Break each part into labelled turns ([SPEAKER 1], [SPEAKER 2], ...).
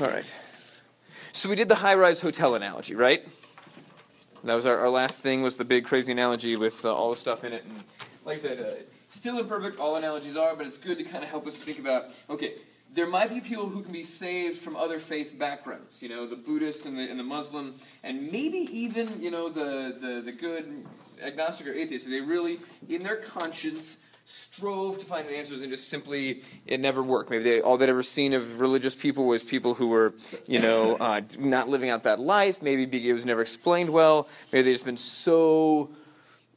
[SPEAKER 1] All right. So we did the high-rise hotel analogy, right? That was our, our last thing. Was the big crazy analogy with uh, all the stuff in it, and like I said, uh, still imperfect. All analogies are, but it's good to kind of help us think about. Okay, there might be people who can be saved from other faith backgrounds. You know, the Buddhist and the, and the Muslim, and maybe even you know the the, the good agnostic or atheist. They really, in their conscience strove to find answers and just simply it never worked. Maybe they, all they'd ever seen of religious people was people who were, you know, uh, not living out that life. Maybe it was never explained well. Maybe they'd just been so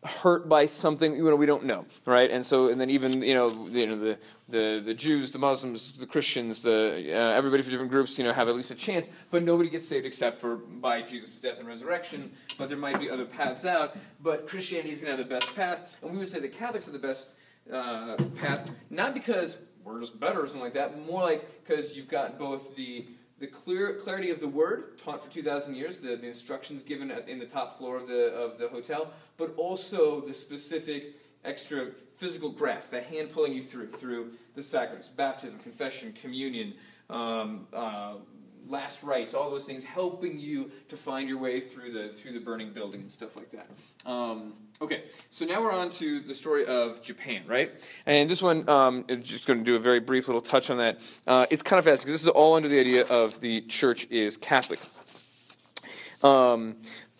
[SPEAKER 1] hurt by something you know we don't know right and so and then even you know you know the the, the Jews, the Muslims, the Christians, the uh, everybody from different groups, you know, have at least a chance. But nobody gets saved except for by Jesus' death and resurrection. But there might be other paths out. But Christianity is going to have the best path, and we would say the Catholics are the best uh, path, not because we're just better or something like that, more like because you've got both the the clear clarity of the word taught for 2,000 years, the, the instructions given at, in the top floor of the of the hotel, but also the specific extra physical grasp, the hand pulling you through through the sacraments, baptism, confession, communion. Um, uh, last rites, all those things, helping you to find your way through the through the burning building and stuff like that. Um, okay, so now we're on to the story of Japan, right? And this one, um, is just going to do a very brief little touch on that. Uh, it's kind of fast because this is all under the idea of the church is Catholic. Um,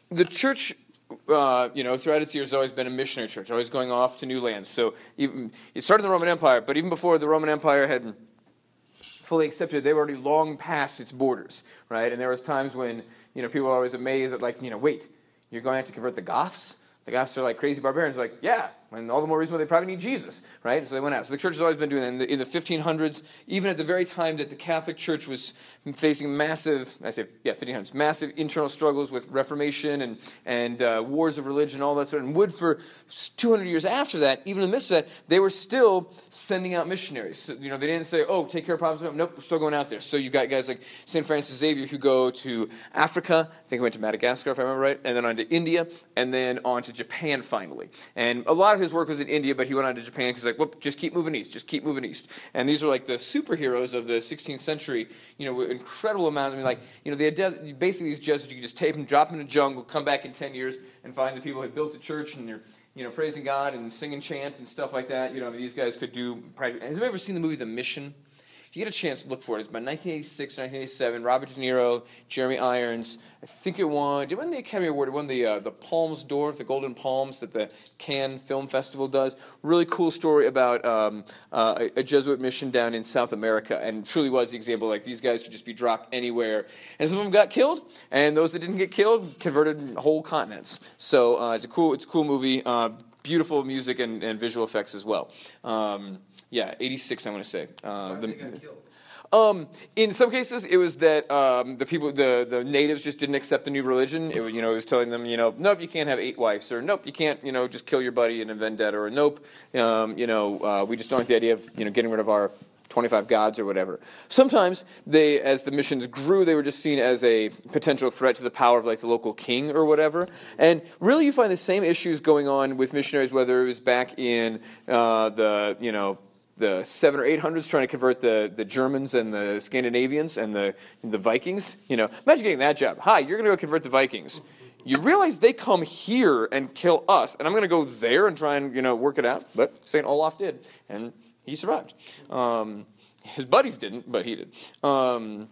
[SPEAKER 1] the church uh, you know, throughout its years, has always been a missionary church, always going off to new lands. So even, it started in the Roman Empire, but even before the Roman Empire had fully accepted, they were already long past its borders, right? And there was times when, you know, people were always amazed at, like, you know, wait, you're going to, to convert the Goths? Goths are like crazy barbarians. Like, yeah, and all the more reason why they probably need Jesus, right? So they went out. So the church has always been doing that. In the, in the 1500s, even at the very time that the Catholic Church was facing massive, I say, yeah, 1500s, massive internal struggles with Reformation and, and uh, wars of religion, all that sort of, and would for 200 years after that, even in the midst of that, they were still sending out missionaries. So, you know, they didn't say, oh, take care of problems. No, nope, we're still going out there. So you've got guys like St. Francis Xavier who go to Africa, I think he went to Madagascar, if I remember right, and then on to India, and then on to Japan finally. And a lot of his work was in India, but he went on to Japan because like, whoop, just keep moving east, just keep moving east. And these are like the superheroes of the 16th century. You know, incredible amounts. I mean, like, you know, they had basically these Jesuits. You just tape them, drop them in the jungle, come back in 10 years, and find the people who had built the church and they're you know, praising God and singing chant and stuff like that. You know, I mean, these guys could do. Has anybody ever seen the movie The Mission? If you get a chance to look for it, it's about 1986 1987. Robert De Niro, Jeremy Irons. I think it won. It win the Academy Award? It won the uh, the Palms d'Or, the Golden Palms that the Cannes Film Festival does. Really cool story about um, uh, a, Jesuit mission down in South America, and truly was the example. Like these guys could just be dropped anywhere, and some of them got killed, and those that didn't get killed converted whole continents. So uh, it's a cool it's a cool movie. Beautiful music and, and visual effects as well. Um, yeah, 86, I want to say.
[SPEAKER 2] Uh, the,
[SPEAKER 1] um, in some cases, it was that um, the people, the, the natives, just didn't accept the new religion. It, you know, it was telling them, you know, nope, you can't have eight wives, or nope, you can't, you know, just kill your buddy in a vendetta, or nope, um, you know, uh, we just don't like the idea of, you know, getting rid of our 25 gods or whatever. Sometimes they, as the missions grew, they were just seen as a potential threat to the power of like the local king or whatever. And really, you find the same issues going on with missionaries, whether it was back in uh, the you know the seven or eight hundreds trying to convert the, the Germans and the Scandinavians and the, the Vikings. You know, imagine getting that job. Hi, you're going to go convert the Vikings. You realize they come here and kill us, and I'm going to go there and try and you know work it out. But Saint Olaf did, and he survived. Um, his buddies didn't, but he did. Um,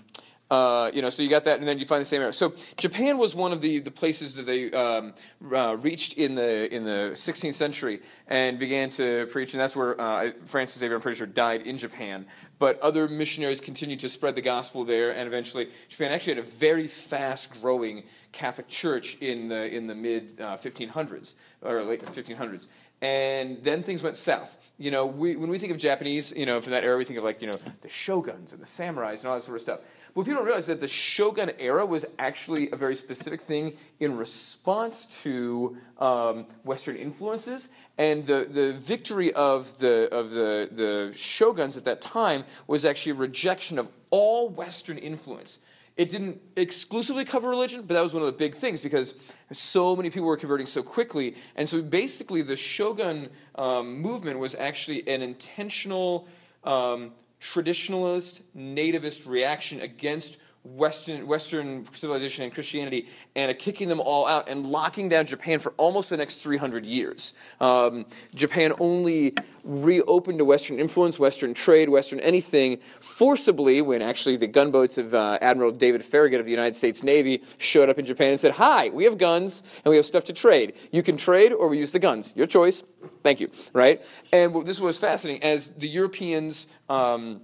[SPEAKER 1] uh, you know, so you got that, and then you find the same area. So Japan was one of the, the places that they um, uh, reached in the in the 16th century and began to preach, and that's where uh, Francis Xavier, I'm pretty sure, died in Japan. But other missionaries continued to spread the gospel there, and eventually Japan actually had a very fast growing Catholic Church in the in the mid 1500s uh, or late 1500s and then things went south. You know, we, when we think of Japanese, you know, from that era, we think of like, you know, the shoguns and the samurais and all that sort of stuff. What people don't realize that the Shogun era was actually a very specific thing in response to um, Western influences, and the, the victory of the of the, the shoguns at that time was actually a rejection of all Western influence. It didn't exclusively cover religion, but that was one of the big things because so many people were converting so quickly, and so basically the Shogun um, movement was actually an intentional. Um, traditionalist, nativist reaction against Western, Western civilization and Christianity and kicking them all out and locking down Japan for almost the next 300 years. Um, Japan only reopened to Western influence, Western trade, Western anything forcibly when actually the gunboats of uh, Admiral David Farragut of the United States Navy showed up in Japan and said, Hi, we have guns and we have stuff to trade. You can trade or we use the guns. Your choice. Thank you. Right? And this was fascinating as the Europeans. Um,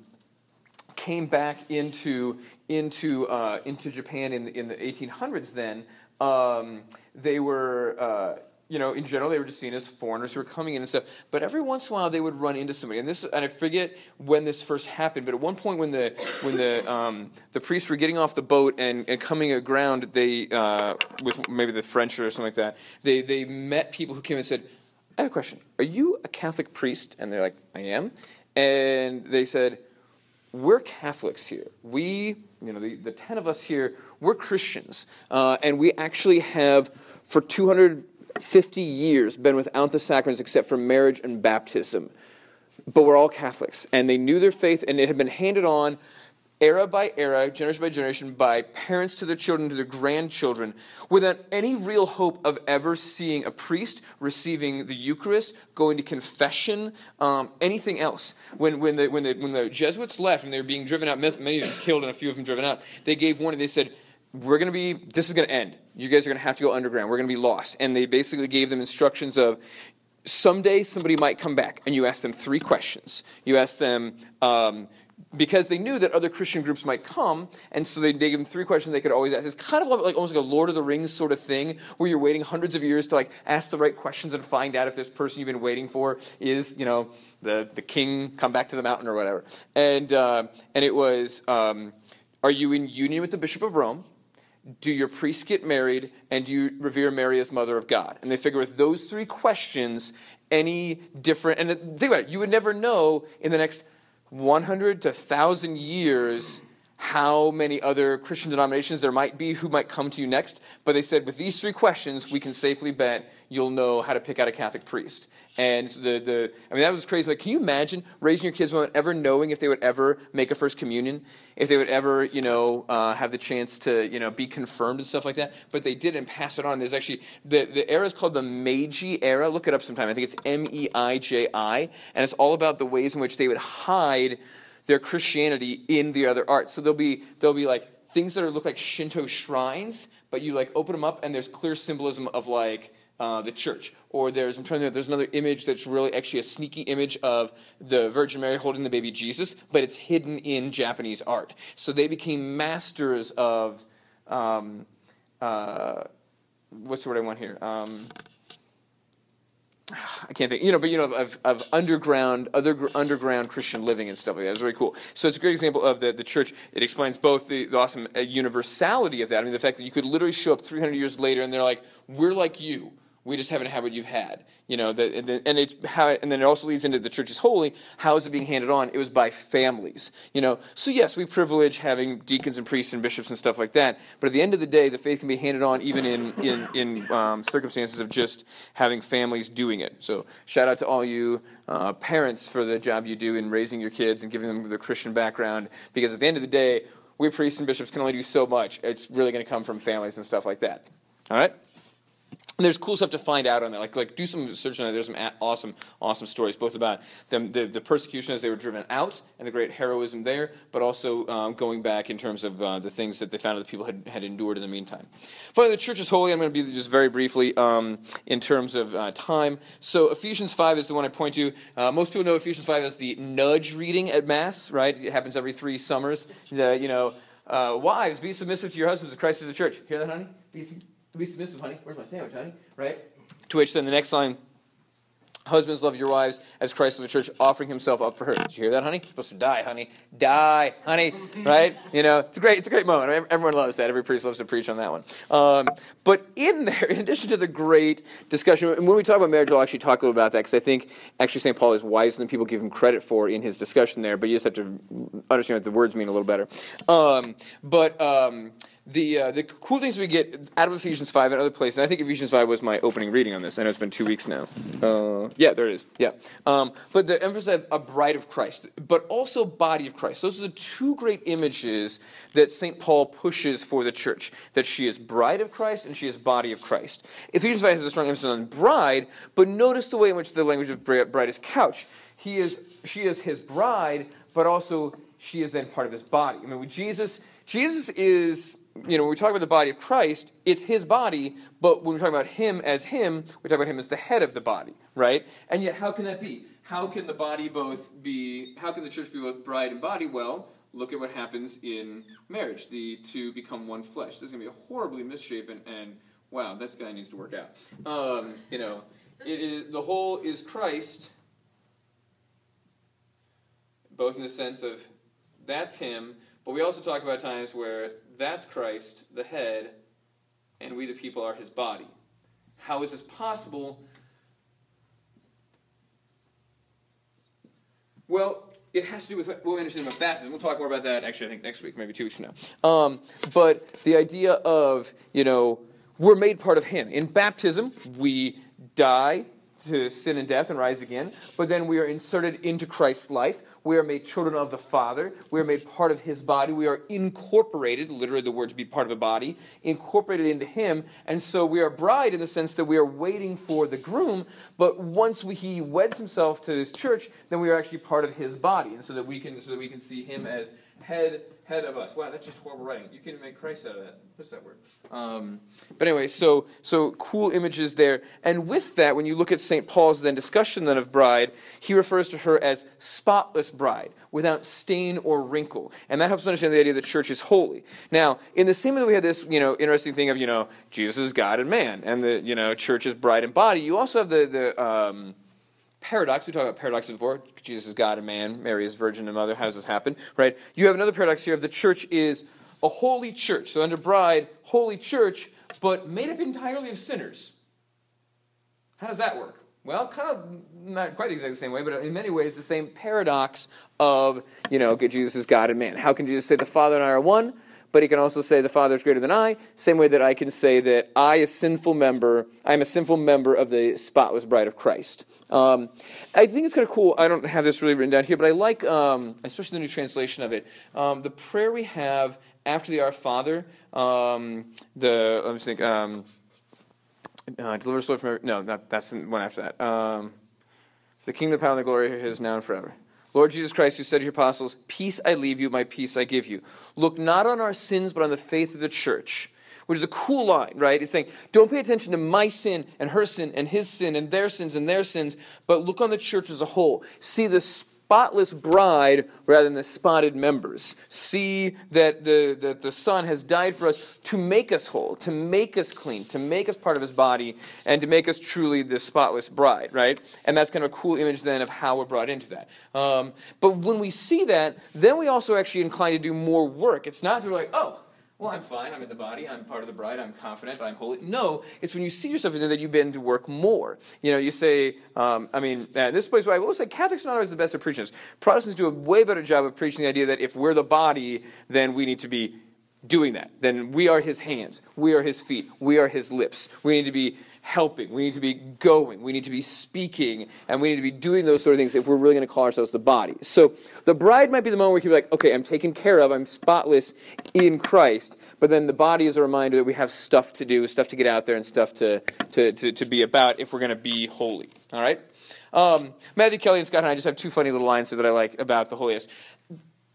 [SPEAKER 1] came back into into uh, into Japan in in the 1800s. Then um, they were. Uh, you know, in general, they were just seen as foreigners who were coming in and stuff. But every once in a while, they would run into somebody, and this, and I forget when this first happened. But at one point, when the when the um, the priests were getting off the boat and, and coming aground, they uh, with maybe the French or something like that, they they met people who came and said, "I have a question. Are you a Catholic priest?" And they're like, "I am." And they said, we're Catholics here. We, you know, the, the 10 of us here, we're Christians. Uh, and we actually have, for 250 years, been without the sacraments except for marriage and baptism. But we're all Catholics. And they knew their faith, and it had been handed on era by era, generation by generation, by parents to their children, to their grandchildren, without any real hope of ever seeing a priest receiving the Eucharist, going to confession, um, anything else. When, when, the, when, the, when the Jesuits left and they were being driven out, many of them killed and a few of them driven out, they gave warning. They said, we're going to be, this is going to end. You guys are going to have to go underground. We're going to be lost. And they basically gave them instructions of, someday somebody might come back and you ask them three questions. You ask them, um, because they knew that other Christian groups might come, and so they, they gave them three questions they could always ask. It's kind of like almost like a Lord of the Rings sort of thing, where you're waiting hundreds of years to like ask the right questions and find out if this person you've been waiting for is, you know, the, the king come back to the mountain or whatever. And, uh, and it was, um, are you in union with the Bishop of Rome? do your priests get married and do you revere mary as mother of god and they figure with those three questions any different and think about it you would never know in the next 100 to 1,000 years how many other Christian denominations there might be who might come to you next. But they said, with these three questions, we can safely bet you'll know how to pick out a Catholic priest. And the, the I mean, that was crazy. Like, can you imagine raising your kids without ever knowing if they would ever make a first communion, if they would ever, you know, uh, have the chance to, you know, be confirmed and stuff like that? But they did and pass it on. There's actually the the era is called the Meiji era. Look it up sometime. I think it's M E I J I, and it's all about the ways in which they would hide their Christianity in the other art. So there'll be there'll be like things that are, look like Shinto shrines, but you like open them up and there's clear symbolism of like uh, the church. Or there's I'm trying to there's another image that's really actually a sneaky image of the Virgin Mary holding the baby Jesus, but it's hidden in Japanese art. So they became masters of um, uh, what's the word I want here? Um, I can't think, you know, but you know, of, of underground, other underground Christian living and stuff like that. It's really cool. So it's a great example of the, the church. It explains both the, the awesome uh, universality of that. I mean, the fact that you could literally show up 300 years later and they're like, we're like you. We just haven't had what you've had. You know, the, and, and, it's how, and then it also leads into the church is holy. How is it being handed on? It was by families. You know, so yes, we privilege having deacons and priests and bishops and stuff like that. But at the end of the day, the faith can be handed on even in in, in um, circumstances of just having families doing it. So shout out to all you uh, parents for the job you do in raising your kids and giving them the Christian background. Because at the end of the day, we priests and bishops can only do so much. It's really going to come from families and stuff like that. All right. There's cool stuff to find out on that. Like, like do some search on that. There's some awesome, awesome stories, both about them, the, the persecution as they were driven out and the great heroism there, but also um, going back in terms of uh, the things that they found that the people had, had endured in the meantime. Finally, the church is holy. I'm going to be just very briefly um, in terms of uh, time. So Ephesians 5 is the one I point to. Uh, most people know Ephesians 5 as the nudge reading at Mass, right? It happens every three summers. The, you know, uh, wives, be submissive to your husbands as Christ is the church. Hear that, honey? Be be submissive, honey. Where's my sandwich, honey? Right? To which then the next line, husbands love your wives as Christ loved the church, offering himself up for her. Did you hear that, honey? You're supposed to die, honey. Die, honey. Right? You know, it's a great, it's a great moment. Everyone loves that. Every priest loves to preach on that one. Um, but in there, in addition to the great discussion, and when we talk about marriage, I'll actually talk a little about that because I think actually St. Paul is wiser than people give him credit for in his discussion there. But you just have to understand what the words mean a little better. Um, but um, the uh, the cool things we get out of Ephesians five and other places. And I think Ephesians five was my opening reading on this. I know it's been two weeks now. Uh, yeah, there it is. Yeah, um, but the emphasis of a bride of Christ, but also body of Christ. Those are the two great images that Saint Paul pushes for the church: that she is bride of Christ and she is body of Christ. Ephesians five has a strong emphasis on bride, but notice the way in which the language of bride is couched. He is, she is his bride, but also she is then part of his body. I mean, with Jesus, Jesus is you know, when we talk about the body of Christ, it's his body, but when we talk about him as him, we talk about him as the head of the body, right? And yet, how can that be? How can the body both be, how can the church be both bride and body? Well, look at what happens in marriage. The two become one flesh. This is going to be a horribly misshapen, and wow, this guy needs to work out. Um, you know, it is, the whole is Christ, both in the sense of that's him, but we also talk about times where that's Christ, the head, and we, the people, are his body. How is this possible? Well, it has to do with what we understand about baptism. We'll talk more about that actually, I think, next week, maybe two weeks from now. Um, but the idea of, you know, we're made part of him. In baptism, we die to sin and death and rise again, but then we are inserted into Christ's life. We are made children of the Father. We are made part of His body. We are incorporated, literally the word to be part of a body, incorporated into Him. And so we are bride in the sense that we are waiting for the groom, but once we, He weds Himself to His church, then we are actually part of His body, and so that we can, so that we can see Him as head head of us. Wow, that's just horrible writing. You can make Christ out of that. What's that word? Um, but anyway, so so cool images there. And with that, when you look at St. Paul's then discussion then of bride, he refers to her as spotless bride, without stain or wrinkle. And that helps us understand the idea that the church is holy. Now, in the same way that we have this, you know, interesting thing of, you know, Jesus is God and man, and the, you know, church is bride and body, you also have the, the um, paradox. We talked about paradox before. Jesus is God and man. Mary is virgin and mother. How does this happen? Right? You have another paradox here of the church is a holy church. So under bride, holy church, but made up entirely of sinners. How does that work? Well, kind of not quite the exact same way, but in many ways the same paradox of, you know, Jesus is God and man. How can Jesus say the Father and I are one? But he can also say the Father is greater than I, same way that I can say that I, a sinful member, I am a sinful member of the spotless bride of Christ. Um, I think it's kind of cool. I don't have this really written down here, but I like, um, especially the new translation of it, um, the prayer we have after the Our Father. Um, the let me think. Um, uh, deliver us from no, not, that's the one after that. Um, the kingdom, the power, and the glory is now and forever. Lord Jesus Christ, you said to your apostles, Peace I leave you, my peace I give you. Look not on our sins, but on the faith of the church which is a cool line, right? It's saying, don't pay attention to my sin and her sin and his sin and their sins and their sins, but look on the church as a whole. See the spotless bride rather than the spotted members. See that the, that the Son has died for us to make us whole, to make us clean, to make us part of his body, and to make us truly the spotless bride, right? And that's kind of a cool image then of how we're brought into that. Um, but when we see that, then we also actually incline to do more work. It's not through like, oh, well, I'm fine. I'm in the body. I'm part of the bride. I'm confident. I'm holy. No, it's when you see yourself in there that you begin to work more. You know, you say, um, I mean, uh, this place where I will say Catholics are not always the best at preaching this. Protestants do a way better job of preaching the idea that if we're the body, then we need to be doing that. Then we are his hands. We are his feet. We are his lips. We need to be helping. We need to be going. We need to be speaking. And we need to be doing those sort of things if we're really going to call ourselves the body. So the bride might be the moment where you be like, okay, I'm taken care of. I'm spotless in Christ. But then the body is a reminder that we have stuff to do, stuff to get out there, and stuff to, to, to, to be about if we're going to be holy. All right? Um, Matthew Kelly and Scott Hahn I just have two funny little lines that I like about the holiness.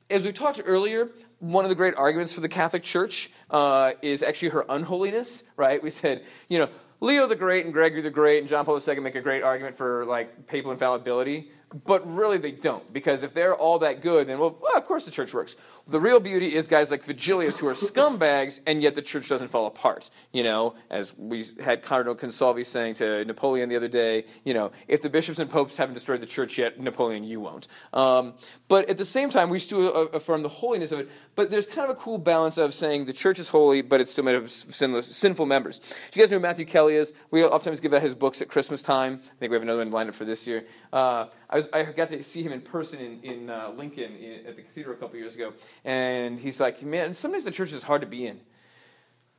[SPEAKER 1] As we talked earlier, one of the great arguments for the Catholic Church uh, is actually her unholiness, right? We said, you know, Leo the Great and Gregory the Great and John Paul II make a great argument for like papal infallibility, but really they don't because if they're all that good, then well, well, of course the church works. The real beauty is guys like Vigilius who are scumbags, and yet the church doesn't fall apart. You know, as we had Cardinal Consalvi saying to Napoleon the other day, you know, if the bishops and popes haven't destroyed the church yet, Napoleon, you won't. Um, but at the same time, we still affirm the holiness of it. But there's kind of a cool balance of saying the church is holy, but it's still made of sinless, sinful members. Do You guys know who Matthew Kelly is? We oftentimes give out his books at Christmas time. I think we have another one lined up for this year. Uh, I, was, I got to see him in person in, in uh, Lincoln in, at the cathedral a couple years ago, and he's like, man, sometimes the church is hard to be in.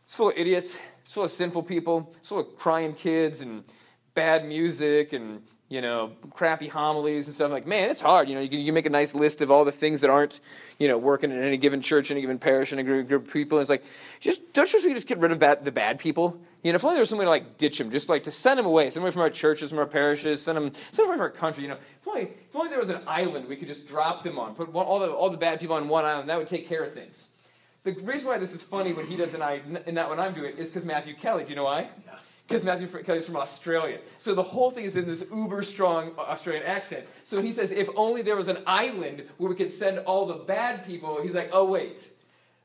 [SPEAKER 1] It's full of idiots, it's full of sinful people, it's full of crying kids and bad music and you know, crappy homilies and stuff. Like, man, it's hard. You know, you can, you make a nice list of all the things that aren't, you know, working in any given church, in any given parish, any group, group of people. And it's like, just don't just just get rid of bad, the bad people. You know, if only there was some way to like ditch them, just like to send them away, send them away from our churches, from our parishes, send them, send them away from our country. You know, if only, if only there was an island we could just drop them on, put all the all the bad people on one island, that would take care of things. The reason why this is funny when he does and I and not when I'm doing it is because Matthew Kelly. Do you know why? Yeah because Matthew Kelly's from Australia. So the whole thing is in this uber strong uh, Australian accent. So he says, if only there was an island where we could send all the bad people, he's like, oh, wait.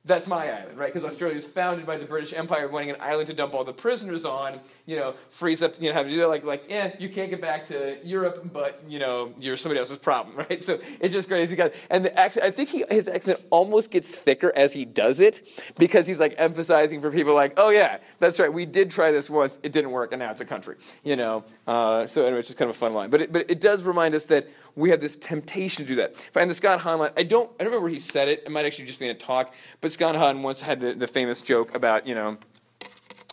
[SPEAKER 1] That's my island, right? Because Australia was founded by the British Empire, wanting an island to dump all the prisoners on. You know, freeze up. You know, have to do that. Like, like, eh, you can't get back to Europe, but you know, you're somebody else's problem, right? So it's just crazy. And the accent, I think he, his accent almost gets thicker as he does it, because he's like emphasizing for people, like, oh yeah, that's right, we did try this once, it didn't work, and now it's a country. You know. Uh, so anyway, it's just kind of a fun line, but it, but it does remind us that we have this temptation to do that. Find the Scott Hahn line, I don't, I don't remember where he said it. It might actually just be in a talk. But Scott Hahn once had the, the famous joke about, you know,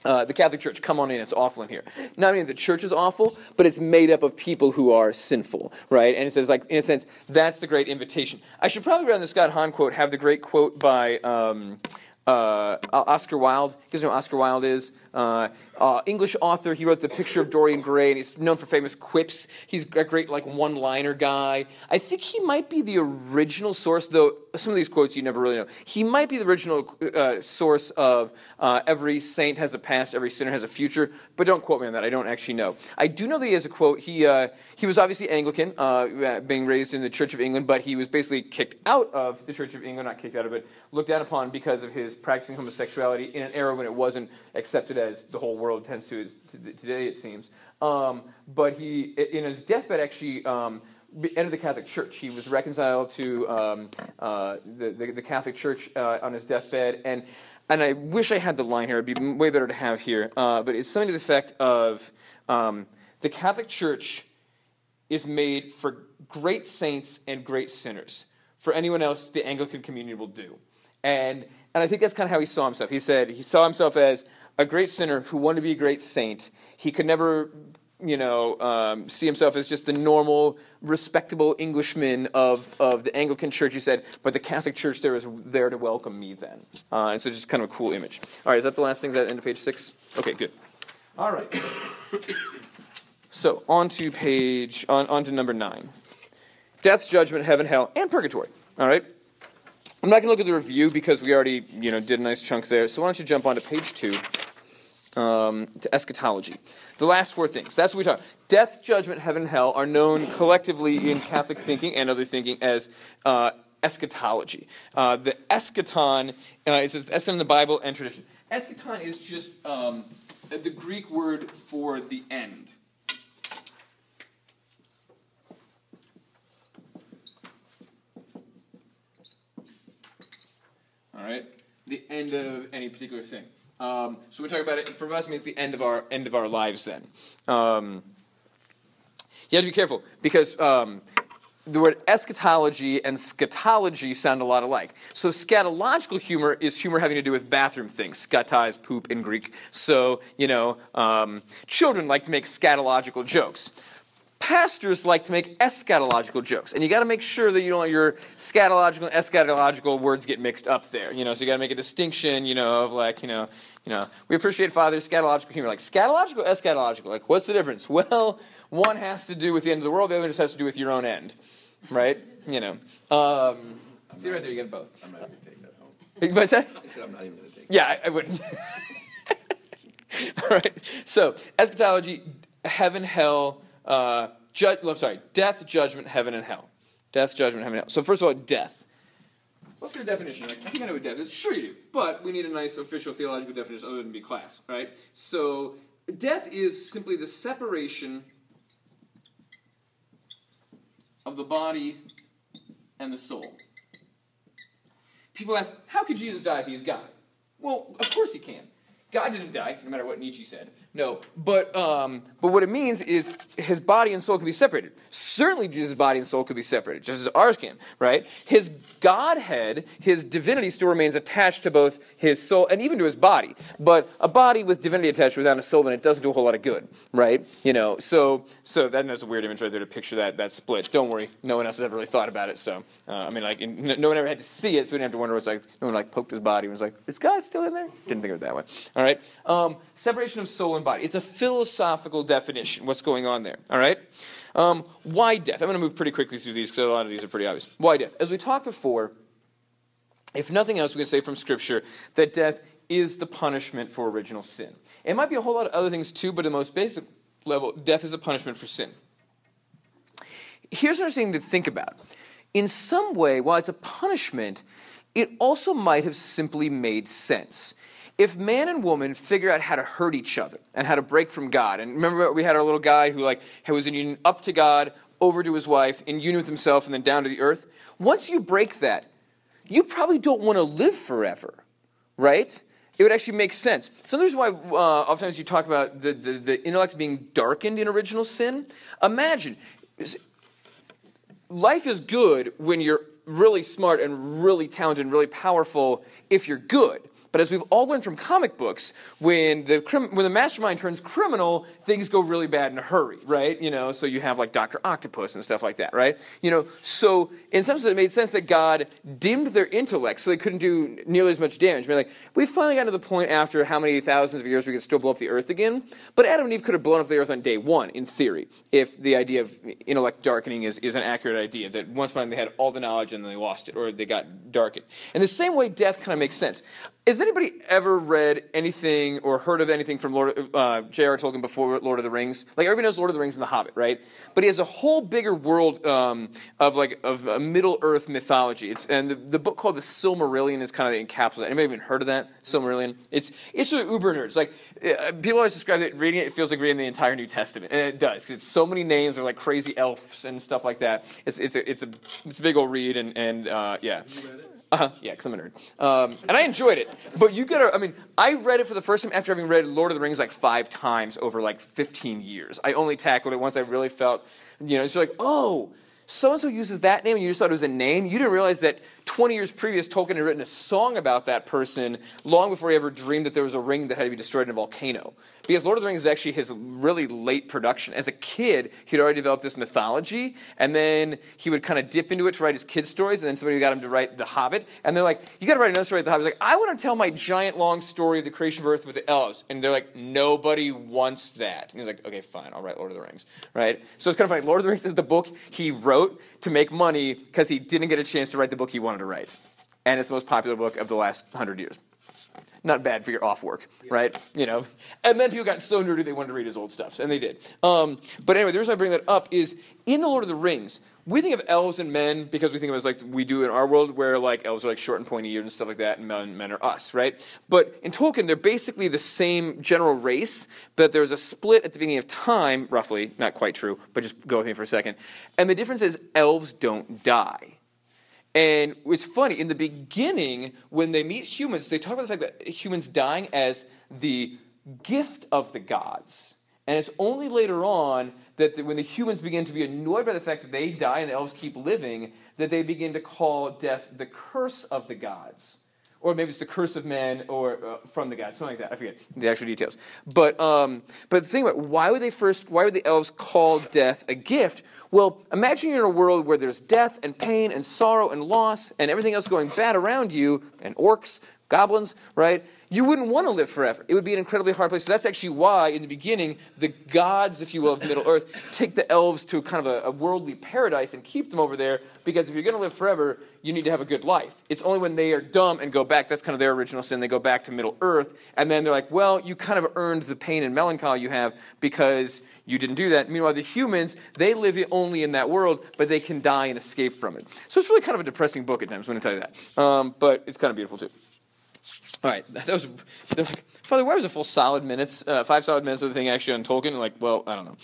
[SPEAKER 1] uh, the Catholic Church, come on in, it's awful in here. Not only the church is awful, but it's made up of people who are sinful, right? And it says, like, in a sense, that's the great invitation. I should probably, rather than the Scott Hahn quote, have the great quote by um, uh, Oscar Wilde. You guys know who Oscar Wilde is? Uh, uh, English author. He wrote The Picture of Dorian Gray, and he's known for famous quips. He's a great like one-liner guy. I think he might be the original source, though some of these quotes you never really know. He might be the original uh, source of uh, every saint has a past, every sinner has a future. But don't quote me on that. I don't actually know. I do know that he has a quote. He uh, he was obviously Anglican, uh, being raised in the Church of England, but he was basically kicked out of the Church of England, not kicked out of it, looked down upon because of his practicing homosexuality in an era when it wasn't accepted as the whole world tends to today, it seems. Um, but he, in his deathbed, actually um, entered the Catholic Church. He was reconciled to um, uh, the, the, the, Catholic Church uh, on his deathbed. And, and I wish I had the line here. It'd be way better to have here. Uh, but it's something to the effect of um, the Catholic Church is made for great saints and great sinners. For anyone else, the Anglican communion will do. And, and I think that's kind of how he saw himself. He said he saw himself as a great sinner who wanted to be a great saint. He could never, you know, um, see himself as just the normal, respectable Englishman of, of the Anglican Church. He said, but the Catholic Church there is there to welcome me then. Uh, and so just kind of a cool image. All right, is that the last thing? Is that end of page six? Okay, good. All right. so on to page, on, on to number nine. Death, judgment, heaven, hell, and purgatory. All right. I'm not going to look at the review because we already, you know, did a nice chunk there. So why don't you jump on to page two um, to eschatology. The last four things. That's what we talk. Death, judgment, heaven, hell are known collectively in Catholic thinking and other thinking as uh, eschatology. Uh, the eschaton, uh, it says eschaton in the Bible and tradition. Eschaton is just um, the Greek word for the end. All right, the end of any particular thing. Um, so we talk about it. For us, means the end of our end of our lives. Then um, you have to be careful because um, the word eschatology and scatology sound a lot alike. So scatological humor is humor having to do with bathroom things. Skata is poop in Greek. So you know, um, children like to make scatological jokes pastors like to make eschatological jokes, and you got to make sure that you don't let your scatological and eschatological words get mixed up there. You know, so you got to make a distinction. You know, of like you know, you know, we appreciate Father's scatological humor. Like scatological, eschatological. Like, what's the difference? Well, one has to do with the end of the world. The other just has to do with your own end, right? You know. Um, see right there, you get both.
[SPEAKER 2] I'm not even take that
[SPEAKER 1] home. What's that?
[SPEAKER 2] I said I'm not even going to take.
[SPEAKER 1] Yeah, I, I wouldn't. All right. So eschatology, heaven, hell uh, ju- I'm sorry, death, judgment, heaven, and hell. Death, judgment, heaven, and hell. So first of all, death. What's your definition? Like, I think I know what death is. Sure you do, but we need a nice official theological definition other than be class, right? So death is simply the separation of the body and the soul. People ask, how could Jesus die if he's God? Well, of course he can. God didn't die, no matter what Nietzsche said. No, but um, but what it means is his body and soul can be separated. Certainly, Jesus' body and soul could be separated, just as ours can, right? His Godhead, his divinity, still remains attached to both his soul and even to his body. But a body with divinity attached without a soul, then it doesn't do a whole lot of good, right? You know, so so that, that's a weird image right there to picture that that split. Don't worry, no one else has ever really thought about it. So uh, I mean, like, no one ever had to see it, so we didn't have to wonder. What's like, no one like poked his body and was like, "Is God still in there?" Didn't think of it that way. All right, um, separation of soul and body. It's a philosophical definition. What's going on there? All right. Um, why death? I'm going to move pretty quickly through these because a lot of these are pretty obvious. Why death? As we talked before, if nothing else, we can say from Scripture that death is the punishment for original sin. It might be a whole lot of other things too, but at the most basic level, death is a punishment for sin. Here's interesting to think about. In some way, while it's a punishment, it also might have simply made sense. If man and woman figure out how to hurt each other and how to break from God, and remember we had our little guy who like was in union up to God, over to his wife, in union with himself, and then down to the earth. Once you break that, you probably don't want to live forever, right? It would actually make sense. Sometimes why uh, oftentimes you talk about the, the, the intellect being darkened in original sin. Imagine, life is good when you're really smart and really talented and really powerful if you're good. But as we've all learned from comic books, when the when the mastermind turns criminal, things go really bad in a hurry, right? You know, so you have like Doctor Octopus and stuff like that, right? You know, so in some sense, it made sense that God dimmed their intellect so they couldn't do nearly as much damage. I mean, like we finally got to the point after how many thousands of years we could still blow up the Earth again, but Adam and Eve could have blown up the Earth on day one, in theory, if the idea of intellect darkening is, is an accurate idea. That once upon they had all the knowledge and then they lost it, or they got darkened. In the same way, death kind of makes sense. Has anybody ever read anything or heard of anything from Lord, uh, J.R. Tolkien before Lord of the Rings? Like everybody knows Lord of the Rings and The Hobbit, right? But he has a whole bigger world um, of like of a Middle Earth mythology. It's and the, the book called the Silmarillion is kind of encapsulated. Anybody even heard of that Silmarillion? It's it's for uber nerds. Like uh, people always describe it reading it. It feels like reading the entire New Testament, and it does because it's so many names. They're like crazy elves and stuff like that. It's it's a it's a it's a big old read, and and uh, yeah. Uh-huh. Yeah, because I'm a nerd. Um, and I enjoyed it. But you gotta, I mean, I read it for the first time after having read Lord of the Rings like five times over like 15 years. I only tackled it once I really felt, you know, it's like, oh, so and so uses that name and you just thought it was a name. You didn't realize that 20 years previous, Tolkien had written a song about that person long before he ever dreamed that there was a ring that had to be destroyed in a volcano. Because Lord of the Rings is actually his really late production. As a kid, he'd already developed this mythology, and then he would kind of dip into it to write his kid stories, and then somebody got him to write The Hobbit. And they're like, You got to write another story of The Hobbit. He's like, I want to tell my giant long story of the creation of Earth with the elves. And they're like, Nobody wants that. And he's like, Okay, fine, I'll write Lord of the Rings. Right? So it's kind of funny. Lord of the Rings is the book he wrote to make money because he didn't get a chance to write the book he wanted to write. And it's the most popular book of the last hundred years not bad for your off work, right? You know, and then people got so nerdy they wanted to read his old stuff, and they did. Um, but anyway, the reason I bring that up is in the Lord of the Rings, we think of elves and men because we think of it as like we do in our world, where like elves are like short and pointy ears and stuff like that, and men, men are us, right? But in Tolkien, they're basically the same general race, but there's a split at the beginning of time, roughly, not quite true, but just go with me for a second. And the difference is elves don't die. And it's funny, in the beginning, when they meet humans, they talk about the fact that humans dying as the gift of the gods. And it's only later on that the, when the humans begin to be annoyed by the fact that they die and the elves keep living, that they begin to call death the curse of the gods or maybe it's the curse of men, or uh, from the gods, something like that. I forget the actual details. But um, but the thing about why would they first? Why would the elves call death a gift? Well, imagine you're in a world where there's death and pain and sorrow and loss and everything else going bad around you, and orcs, goblins, right? You wouldn't want to live forever. It would be an incredibly hard place. So that's actually why, in the beginning, the gods, if you will, of Middle Earth take the elves to kind of a, a worldly paradise and keep them over there. Because if you're going to live forever, you need to have a good life. It's only when they are dumb and go back, that's kind of their original sin, they go back to Middle Earth, and then they're like, well, you kind of earned the pain and melancholy you have because you didn't do that. Meanwhile, the humans, they live only in that world, but they can die and escape from it. So it's really kind of a depressing book at times, I'm going to tell you that. Um, but it's kind of beautiful too. All right, that was. Like, Father, where was a full solid minutes, uh, five solid minutes of the thing actually on Tolkien? Like, well, I don't know.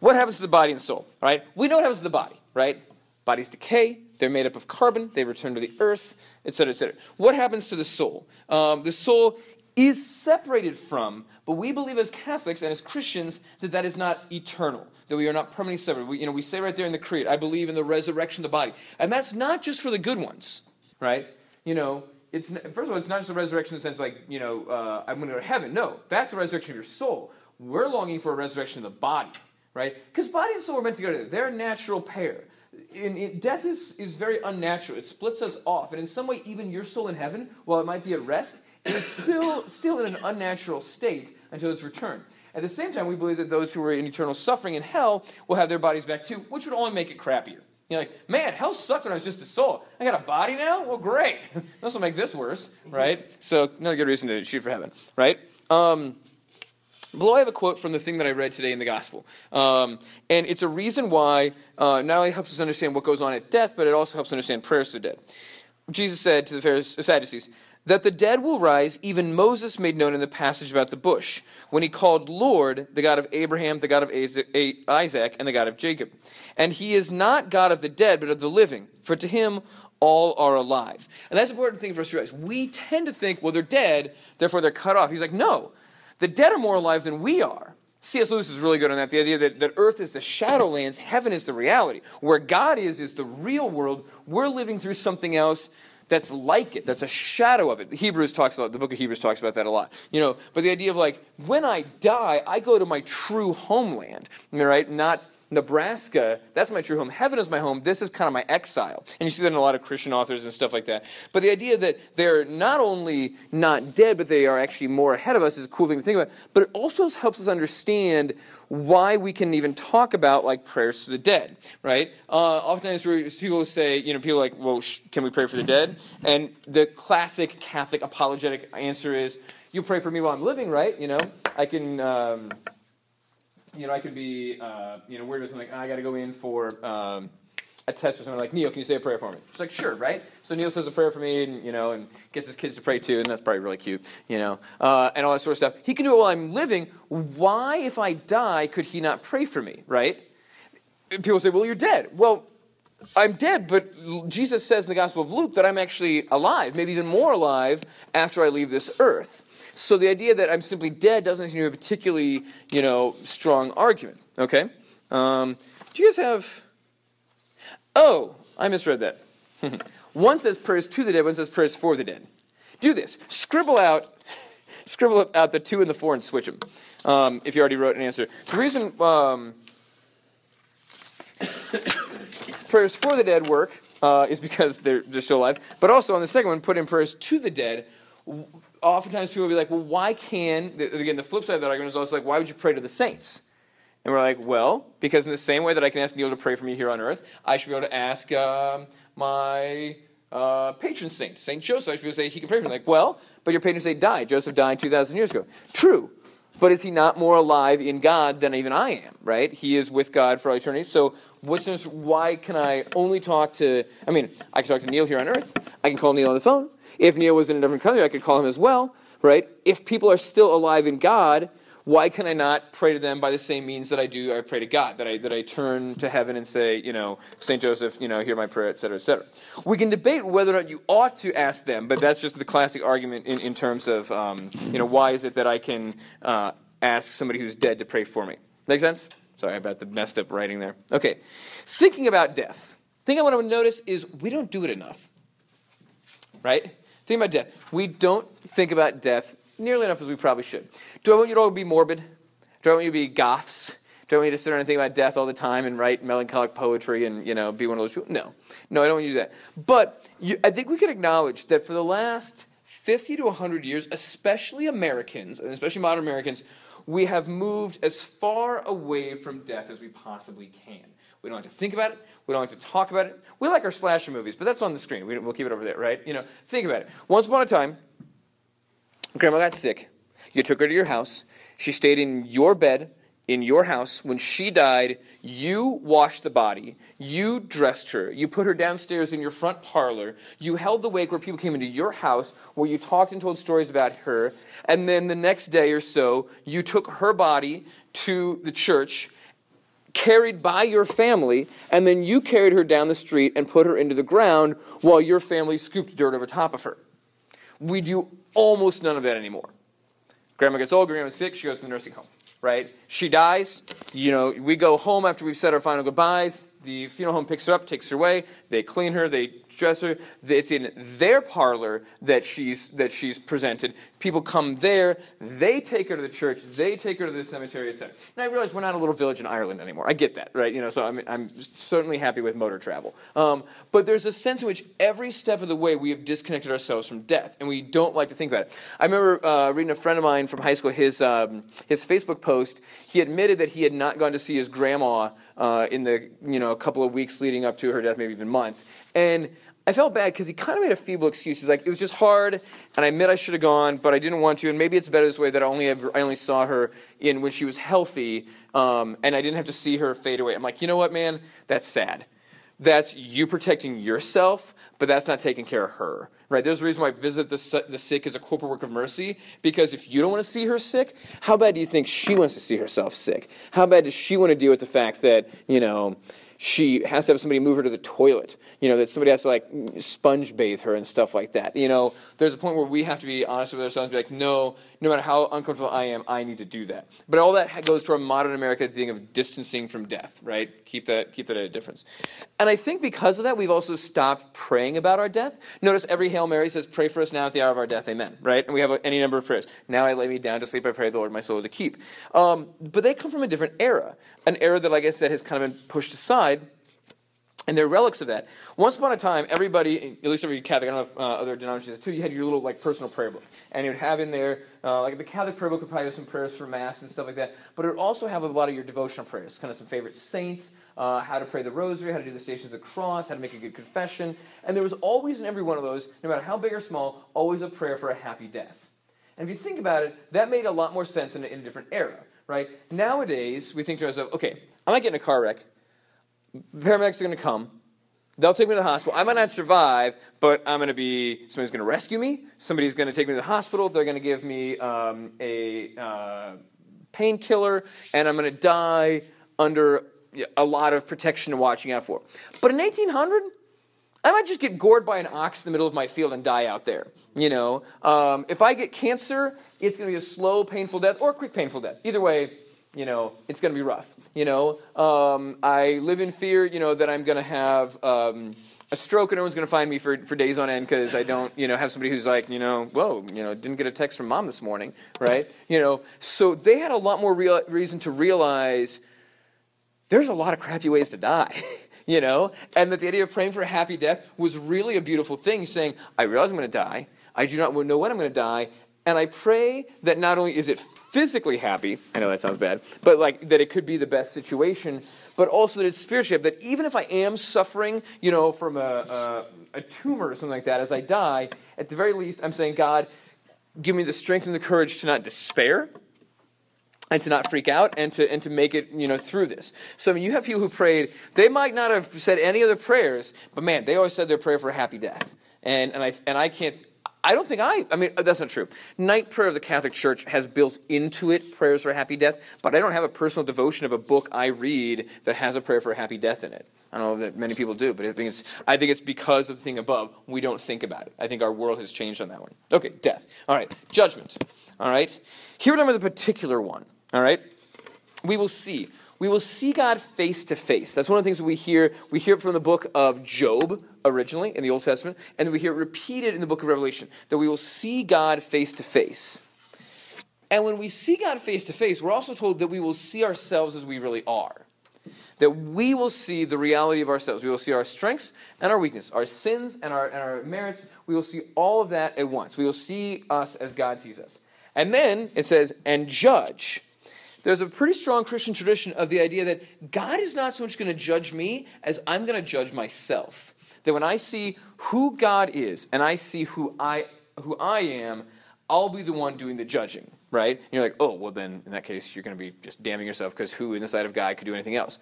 [SPEAKER 1] What happens to the body and soul? Right? We know what happens to the body, right? Bodies decay. They're made up of carbon. They return to the earth, etc., etc. What happens to the soul? Um, the soul is separated from, but we believe as Catholics and as Christians that that is not eternal, that we are not permanently separate. We, you know, we say right there in the Creed, I believe in the resurrection of the body. And that's not just for the good ones, right? You know, it's, first of all, it's not just a resurrection in the sense like, you know, uh, I'm going to go to heaven. No, that's the resurrection of your soul. We're longing for a resurrection of the body, right? Because body and soul are meant to go together. They're a natural pair. In, in, death is, is very unnatural. It splits us off. And in some way, even your soul in heaven, while it might be at rest, is still, still in an unnatural state until its return. At the same time, we believe that those who are in eternal suffering in hell will have their bodies back too, which would only make it crappier. You're like, man, hell sucked when I was just a soul. I got a body now? Well, great. this will make this worse, right? So, another good reason to shoot for heaven, right? Um, Below, I have a quote from the thing that I read today in the gospel. Um, and it's a reason why uh, not only helps us understand what goes on at death, but it also helps understand prayers to the dead. Jesus said to the Pharisees, Sadducees, that the dead will rise, even Moses made known in the passage about the bush, when he called Lord the God of Abraham, the God of Isaac, and the God of Jacob. And he is not God of the dead, but of the living, for to him all are alive. And that's an important thing for us to realize. We tend to think, well, they're dead, therefore they're cut off. He's like, no, the dead are more alive than we are. C.S. Lewis is really good on that. The idea that, that earth is the shadowlands, heaven is the reality. Where God is, is the real world. We're living through something else that's like it, that's a shadow of it. Hebrews talks about the book of Hebrews talks about that a lot. You know, but the idea of like when I die, I go to my true homeland, right? Not Nebraska, that's my true home. Heaven is my home. This is kind of my exile. And you see that in a lot of Christian authors and stuff like that. But the idea that they're not only not dead, but they are actually more ahead of us is a cool thing to think about. But it also helps us understand why we can even talk about like prayers to the dead, right? Uh, oftentimes people say, you know, people like, well, sh- can we pray for the dead? And the classic Catholic apologetic answer is, you pray for me while I'm living, right? You know, I can. Um, you know, I could be, uh, you know, worried about something. Like, I got to go in for um, a test or something. Like, Neil, can you say a prayer for me? She's like, sure, right? So Neil says a prayer for me, and you know, and gets his kids to pray too, and that's probably really cute, you know, uh, and all that sort of stuff. He can do it while I'm living. Why, if I die, could he not pray for me, right? People say, well, you're dead. Well, I'm dead, but Jesus says in the Gospel of Luke that I'm actually alive, maybe even more alive after I leave this earth. So the idea that I'm simply dead doesn't seem to be a particularly, you know, strong argument. Okay? Um, do you guys have. Oh, I misread that. one says prayers to the dead, one says prayers for the dead. Do this. Scribble out. Scribble out the two and the four and switch them. Um, if you already wrote an answer. The reason um, prayers for the dead work uh, is because they're, they're still alive. But also on the second one, put in prayers to the dead oftentimes people will be like, well, why can, again, the flip side of that argument is also like, why would you pray to the saints? And we're like, well, because in the same way that I can ask Neil to pray for me here on earth, I should be able to ask um, my uh, patron saint, Saint Joseph. I should be able to say he can pray for me. Like, well, but your patron saint died. Joseph died 2,000 years ago. True. But is he not more alive in God than even I am, right? He is with God for all eternity. So what's this, why can I only talk to, I mean, I can talk to Neil here on earth. I can call Neil on the phone. If Neil was in a different country, I could call him as well, right? If people are still alive in God, why can I not pray to them by the same means that I do I pray to God? That I that I turn to heaven and say, you know, Saint Joseph, you know, hear my prayer, etc., etc. We can debate whether or not you ought to ask them, but that's just the classic argument in, in terms of, um, you know, why is it that I can uh, ask somebody who's dead to pray for me? Make sense? Sorry about the messed up writing there. Okay, thinking about death. Thing I want to notice is we don't do it enough, right? Think about death. We don't think about death nearly enough as we probably should. Do I want you to all be morbid? Do I want you to be goths? Do I want you to sit around and think about death all the time and write melancholic poetry and you know be one of those people? No, no, I don't want you to do that. But you, I think we can acknowledge that for the last 50 to 100 years, especially Americans, and especially modern Americans, we have moved as far away from death as we possibly can. We don't have to think about it. We don't like to talk about it. We like our slasher movies, but that's on the screen. We, will keep it over there, right? You know, think about it. Once upon a time, grandma got sick. You took her to your house. She stayed in your bed in your house. When she died, you washed the body. You dressed her. You put her downstairs in your front parlor. You held the wake where people came into your house, where you talked and told stories about her. And then the next day or so, you took her body to the church carried by your family, and then you carried her down the street and put her into the ground while your family scooped dirt over top of her. We do almost none of that anymore. Grandma gets old, grandma's sick, she goes to the nursing home, right? She dies, you know, we go home after we've said our final goodbyes. The funeral home picks her up, takes her away, they clean her, they dress her. It's in their parlor that she's that she's presented. People come there, they take her to the church, they take her to the cemetery, etc. And I realize we're not a little village in Ireland anymore. I get that, right? You know, so I'm, I'm certainly happy with motor travel. Um, but there's a sense in which every step of the way we have disconnected ourselves from death, and we don't like to think about it. I remember uh, reading a friend of mine from high school his um, his Facebook post. He admitted that he had not gone to see his grandma uh, in the you know a couple of weeks leading up to her death, maybe even months, and I felt bad because he kind of made a feeble excuse. He's like, it was just hard, and I admit I should have gone, but I didn't want to, and maybe it's better this way that I only ever, I only saw her in when she was healthy, um, and I didn't have to see her fade away. I'm like, you know what, man? That's sad. That's you protecting yourself, but that's not taking care of her. Right? There's a reason why visit the, the sick is a corporal work of mercy, because if you don't want to see her sick, how bad do you think she wants to see herself sick? How bad does she want to deal with the fact that, you know, she has to have somebody move her to the toilet. You know, that somebody has to like sponge bathe her and stuff like that. You know, there's a point where we have to be honest with ourselves and be like, no, no matter how uncomfortable I am, I need to do that. But all that goes to our modern America thing of distancing from death, right? Keep that, keep that at a difference. And I think because of that, we've also stopped praying about our death. Notice every Hail Mary says, pray for us now at the hour of our death, amen, right? And we have any number of prayers. Now I lay me down to sleep, I pray the Lord my soul to keep. Um, but they come from a different era, an era that, like I said, has kind of been pushed aside and they're relics of that. Once upon a time, everybody, at least every Catholic, I don't know if uh, other denominations too, you had your little like personal prayer book, and you would have in there uh, like the Catholic prayer book would probably have some prayers for Mass and stuff like that, but it would also have a lot of your devotional prayers, kind of some favorite saints, uh, how to pray the Rosary, how to do the Stations of the Cross, how to make a good confession, and there was always in every one of those, no matter how big or small, always a prayer for a happy death. And if you think about it, that made a lot more sense in a, in a different era, right? Nowadays, we think to ourselves, okay, I might get in a car wreck paramedics are going to come. They'll take me to the hospital. I might not survive, but I'm going to be somebody's going to rescue me. Somebody's going to take me to the hospital. They're going to give me um, a uh, painkiller, and I'm going to die under a lot of protection and watching out for. But in 1800, I might just get gored by an ox in the middle of my field and die out there. You know, um, if I get cancer, it's going to be a slow, painful death or a quick, painful death. Either way, you know, it's going to be rough. You know, um, I live in fear, you know, that I'm going to have um, a stroke and no one's going to find me for, for days on end because I don't, you know, have somebody who's like, you know, whoa, you know, didn't get a text from mom this morning, right? You know, so they had a lot more real, reason to realize there's a lot of crappy ways to die. you know, and that the idea of praying for a happy death was really a beautiful thing, saying, I realize I'm going to die. I do not know when I'm going to die, and I pray that not only is it physically happy, I know that sounds bad, but like that it could be the best situation, but also that it's spiritually that even if I am suffering, you know, from a, a, a tumor or something like that as I die, at the very least, I'm saying, God, give me the strength and the courage to not despair and to not freak out and to and to make it you know through this. So I mean, you have people who prayed they might not have said any other prayers but man they always said their prayer for a happy death. And and i and i can't I don't think I, I mean, uh, that's not true. Night prayer of the Catholic Church has built into it prayers for a happy death, but I don't have a personal devotion of a book I read that has a prayer for a happy death in it. I don't know that many people do, but I think it's, I think it's because of the thing above. We don't think about it. I think our world has changed on that one. Okay, death. All right, judgment. All right. Here we are with a particular one. All right. We will see we will see God face to face. That's one of the things we hear. We hear it from the book of Job originally in the Old Testament, and we hear it repeated in the book of Revelation that we will see God face to face. And when we see God face to face, we're also told that we will see ourselves as we really are. That we will see the reality of ourselves. We will see our strengths and our weakness, our sins and our, and our merits. We will see all of that at once. We will see us as God sees us. And then it says, and judge there's a pretty strong Christian tradition of the idea that God is not so much going to judge me as I'm going to judge myself. That when I see who God is and I see who I who I am, I'll be the one doing the judging, right? And you're like, oh, well, then in that case, you're going to be just damning yourself because who in the sight of God could do anything else?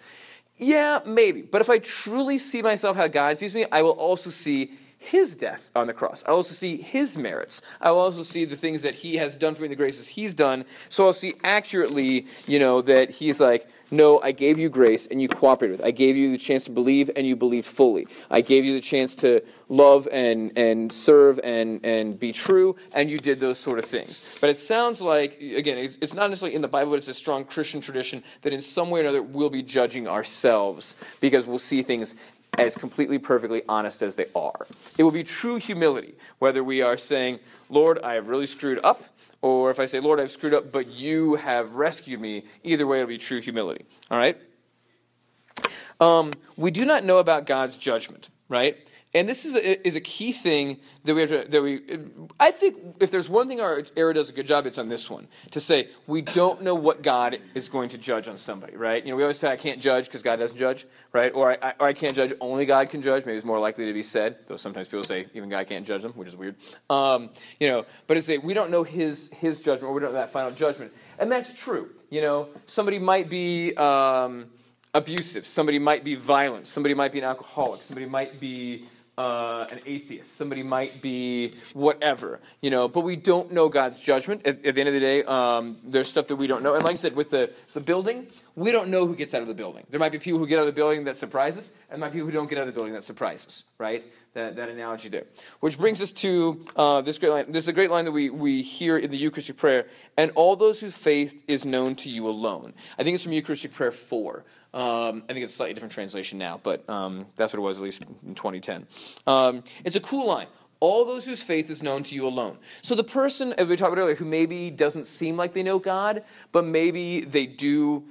[SPEAKER 1] Yeah, maybe. But if I truly see myself how God sees me, I will also see his death on the cross. I also see his merits. I will also see the things that he has done for me, the graces he's done. So I'll see accurately, you know, that he's like, no, I gave you grace and you cooperated with. I gave you the chance to believe and you believed fully. I gave you the chance to love and, and serve and, and be true, and you did those sort of things. But it sounds like, again, it's, it's not necessarily in the Bible, but it's a strong Christian tradition that in some way or another we'll be judging ourselves because we'll see things as completely perfectly honest as they are. It will be true humility, whether we are saying, Lord, I have really screwed up, or if I say, Lord, I've screwed up, but you have rescued me. Either way, it'll be true humility. All right? Um, we do not know about God's judgment, right? And this is a, is a key thing that we have to, that we, I think if there's one thing our era does a good job, it's on this one. To say, we don't know what God is going to judge on somebody, right? You know, we always say, I can't judge because God doesn't judge, right? Or I, or I can't judge, only God can judge. Maybe it's more likely to be said, though sometimes people say even God can't judge them, which is weird. Um, you know, but it's a, we don't know his, his judgment, or we don't know that final judgment. And that's true. You know, somebody might be, um, abusive. Somebody might be violent. Somebody might be an alcoholic. Somebody might be uh, an atheist. Somebody might be whatever, you know. But we don't know God's judgment. At, at the end of the day, um, there's stuff that we don't know. And like I said, with the, the building, we don't know who gets out of the building. There might be people who get out of the building that surprise us, and might be people who don't get out of the building that surprise us, right? That, that analogy there. Which brings us to uh, this great line. This is a great line that we, we hear in the Eucharistic prayer. And all those whose faith is known to you alone. I think it's from Eucharistic prayer 4. Um, I think it's a slightly different translation now, but um, that's what it was at least in 2010. Um, it's a cool line. All those whose faith is known to you alone. So the person, as we talked about earlier, who maybe doesn't seem like they know God, but maybe they do,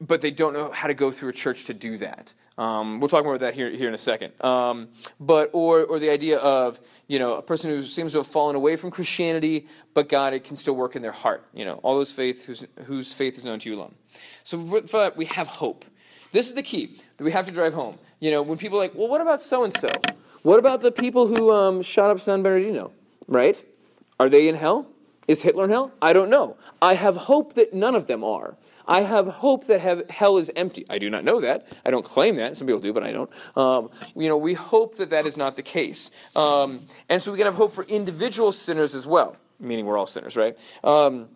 [SPEAKER 1] but they don't know how to go through a church to do that. Um, we'll talk more about that here, here in a second. Um, but or or the idea of you know a person who seems to have fallen away from Christianity, but God it can still work in their heart. You know, all those faith whose, whose faith is known to you alone. So for that we have hope. This is the key that we have to drive home. You know, when people are like, well, what about so and so? What about the people who um, shot up San Bernardino? Right? Are they in hell? Is Hitler in hell? I don't know. I have hope that none of them are. I have hope that have, hell is empty. I do not know that. I don't claim that. Some people do, but I don't. Um, you know, we hope that that is not the case. Um, and so we can have hope for individual sinners as well, meaning we're all sinners, right? Um,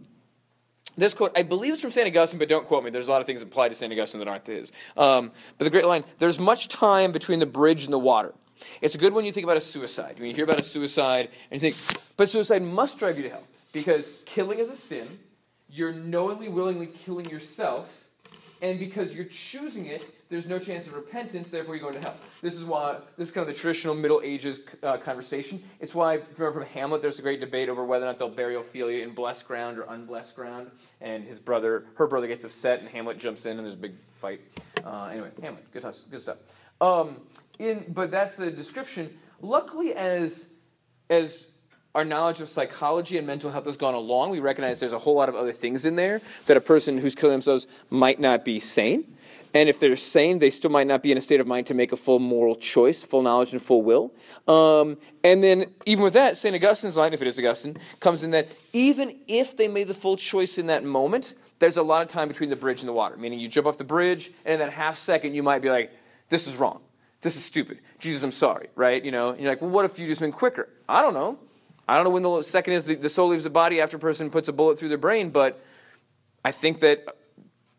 [SPEAKER 1] this quote, I believe it's from St. Augustine, but don't quote me. There's a lot of things apply to St. Augustine that aren't his. Um, but the great line there's much time between the bridge and the water. It's a good when you think about a suicide. When you hear about a suicide and you think, but suicide must drive you to hell because killing is a sin you're knowingly, willingly killing yourself, and because you're choosing it, there's no chance of repentance, therefore you're going to hell. This is why, this is kind of the traditional Middle Ages uh, conversation. It's why, remember from Hamlet, there's a great debate over whether or not they'll bury Ophelia in blessed ground or unblessed ground, and his brother, her brother gets upset, and Hamlet jumps in, and there's a big fight. Uh, anyway, Hamlet, good, good stuff. Um, in, but that's the description. Luckily, as as our knowledge of psychology and mental health has gone along, we recognize there's a whole lot of other things in there that a person who's killing themselves might not be sane. And if they're sane, they still might not be in a state of mind to make a full moral choice, full knowledge, and full will. Um, and then, even with that, St. Augustine's line, if it is Augustine, comes in that even if they made the full choice in that moment, there's a lot of time between the bridge and the water. Meaning, you jump off the bridge, and in that half second, you might be like, this is wrong. This is stupid. Jesus, I'm sorry, right? You know, and you're like, well, what if you just been quicker? I don't know. I don't know when the second is the, soul leaves the body after a person puts a bullet through their brain, but I think that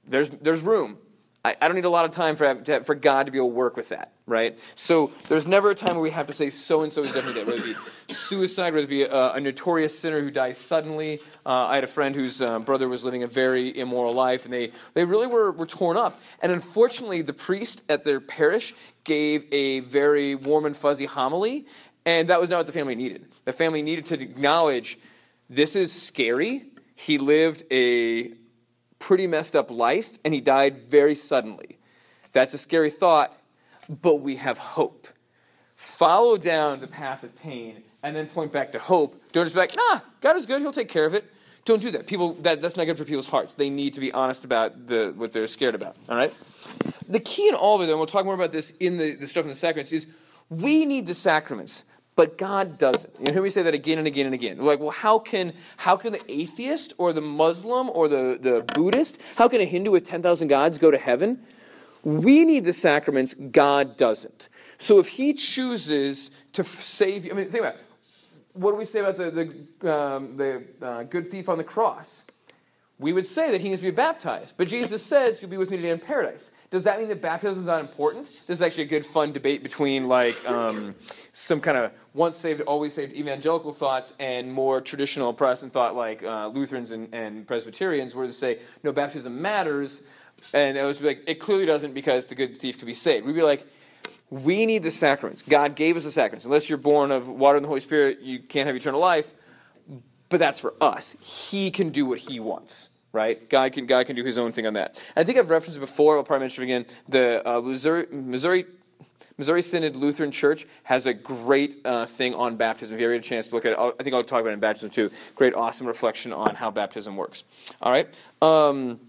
[SPEAKER 1] there's, there's room. I, I don't need a lot of time for, for God to be able to work with that, right? So there's never a time where we have to say so and so is definitely dead, whether it be suicide, whether it be a, a notorious sinner who dies suddenly. Uh, I had a friend whose uh, brother was living a very immoral life, and they, they really were, were torn up. And unfortunately, the priest at their parish gave a very warm and fuzzy homily, and that was not what the family needed. The family needed to acknowledge this is scary. He lived a pretty messed up life, and he died very suddenly. That's a scary thought, but we have hope. Follow down the path of pain and then point back to hope. Don't just be like, nah, God is good, he'll take care of it. Don't do that. People that, that's not good for people's hearts. They need to be honest about the what they're scared about. All right? The key in all of it, and we'll talk more about this in the, the stuff in the sacraments, is we need the sacraments but God doesn't. You hear me say that again and again and again. We're like, well, how can how can the atheist or the Muslim or the, the Buddhist, how can a Hindu with 10,000 gods go to heaven? We need the sacraments, God doesn't. So if he chooses to save you, I mean, think about it. What do we say about the, the, um, the uh, good thief on the cross? We would say that he needs to be baptized. But Jesus says, You'll be with me today in paradise. Does that mean that baptism is not important? This is actually a good, fun debate between like um, some kind of once saved, always saved evangelical thoughts and more traditional Protestant thought like uh, Lutherans and, and, Presbyterians, where they say, no, baptism matters. And it was like, it clearly doesn't because the good thief could be saved. We'd be like, we need the sacraments. God gave us the sacraments. Unless you're born of water and the Holy Spirit, you can't have eternal life. But that's for us. He can do what he wants right? God can, God can do his own thing on that. I think I've referenced before, I'll probably mention again. The uh, Missouri, Missouri, Missouri Synod Lutheran Church has a great uh, thing on baptism. If you ever get a chance to look at it, I'll, i think I'll talk about it in baptism too. Great, awesome reflection on how baptism works. All right? Um,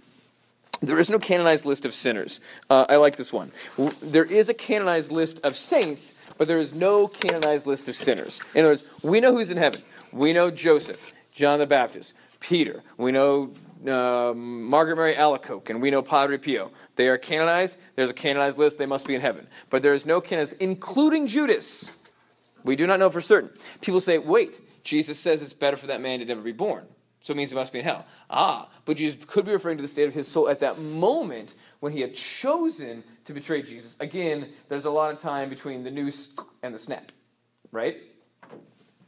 [SPEAKER 1] there is no canonized list of sinners. Uh, I like this one. There is a canonized list of saints, but there is no canonized list of sinners. In other words, we know who's in heaven. We know Joseph, John the Baptist, Peter. We know uh, Margaret Mary Alacoque, and we know Padre Pio. They are canonized. There's a canonized list. They must be in heaven. But there is no canonized, including Judas. We do not know for certain. People say, wait, Jesus says it's better for that man to never be born. So it means he must be in hell. Ah, but Jesus could be referring to the state of his soul at that moment when he had chosen to betray Jesus. Again, there's a lot of time between the noose and the snap, right?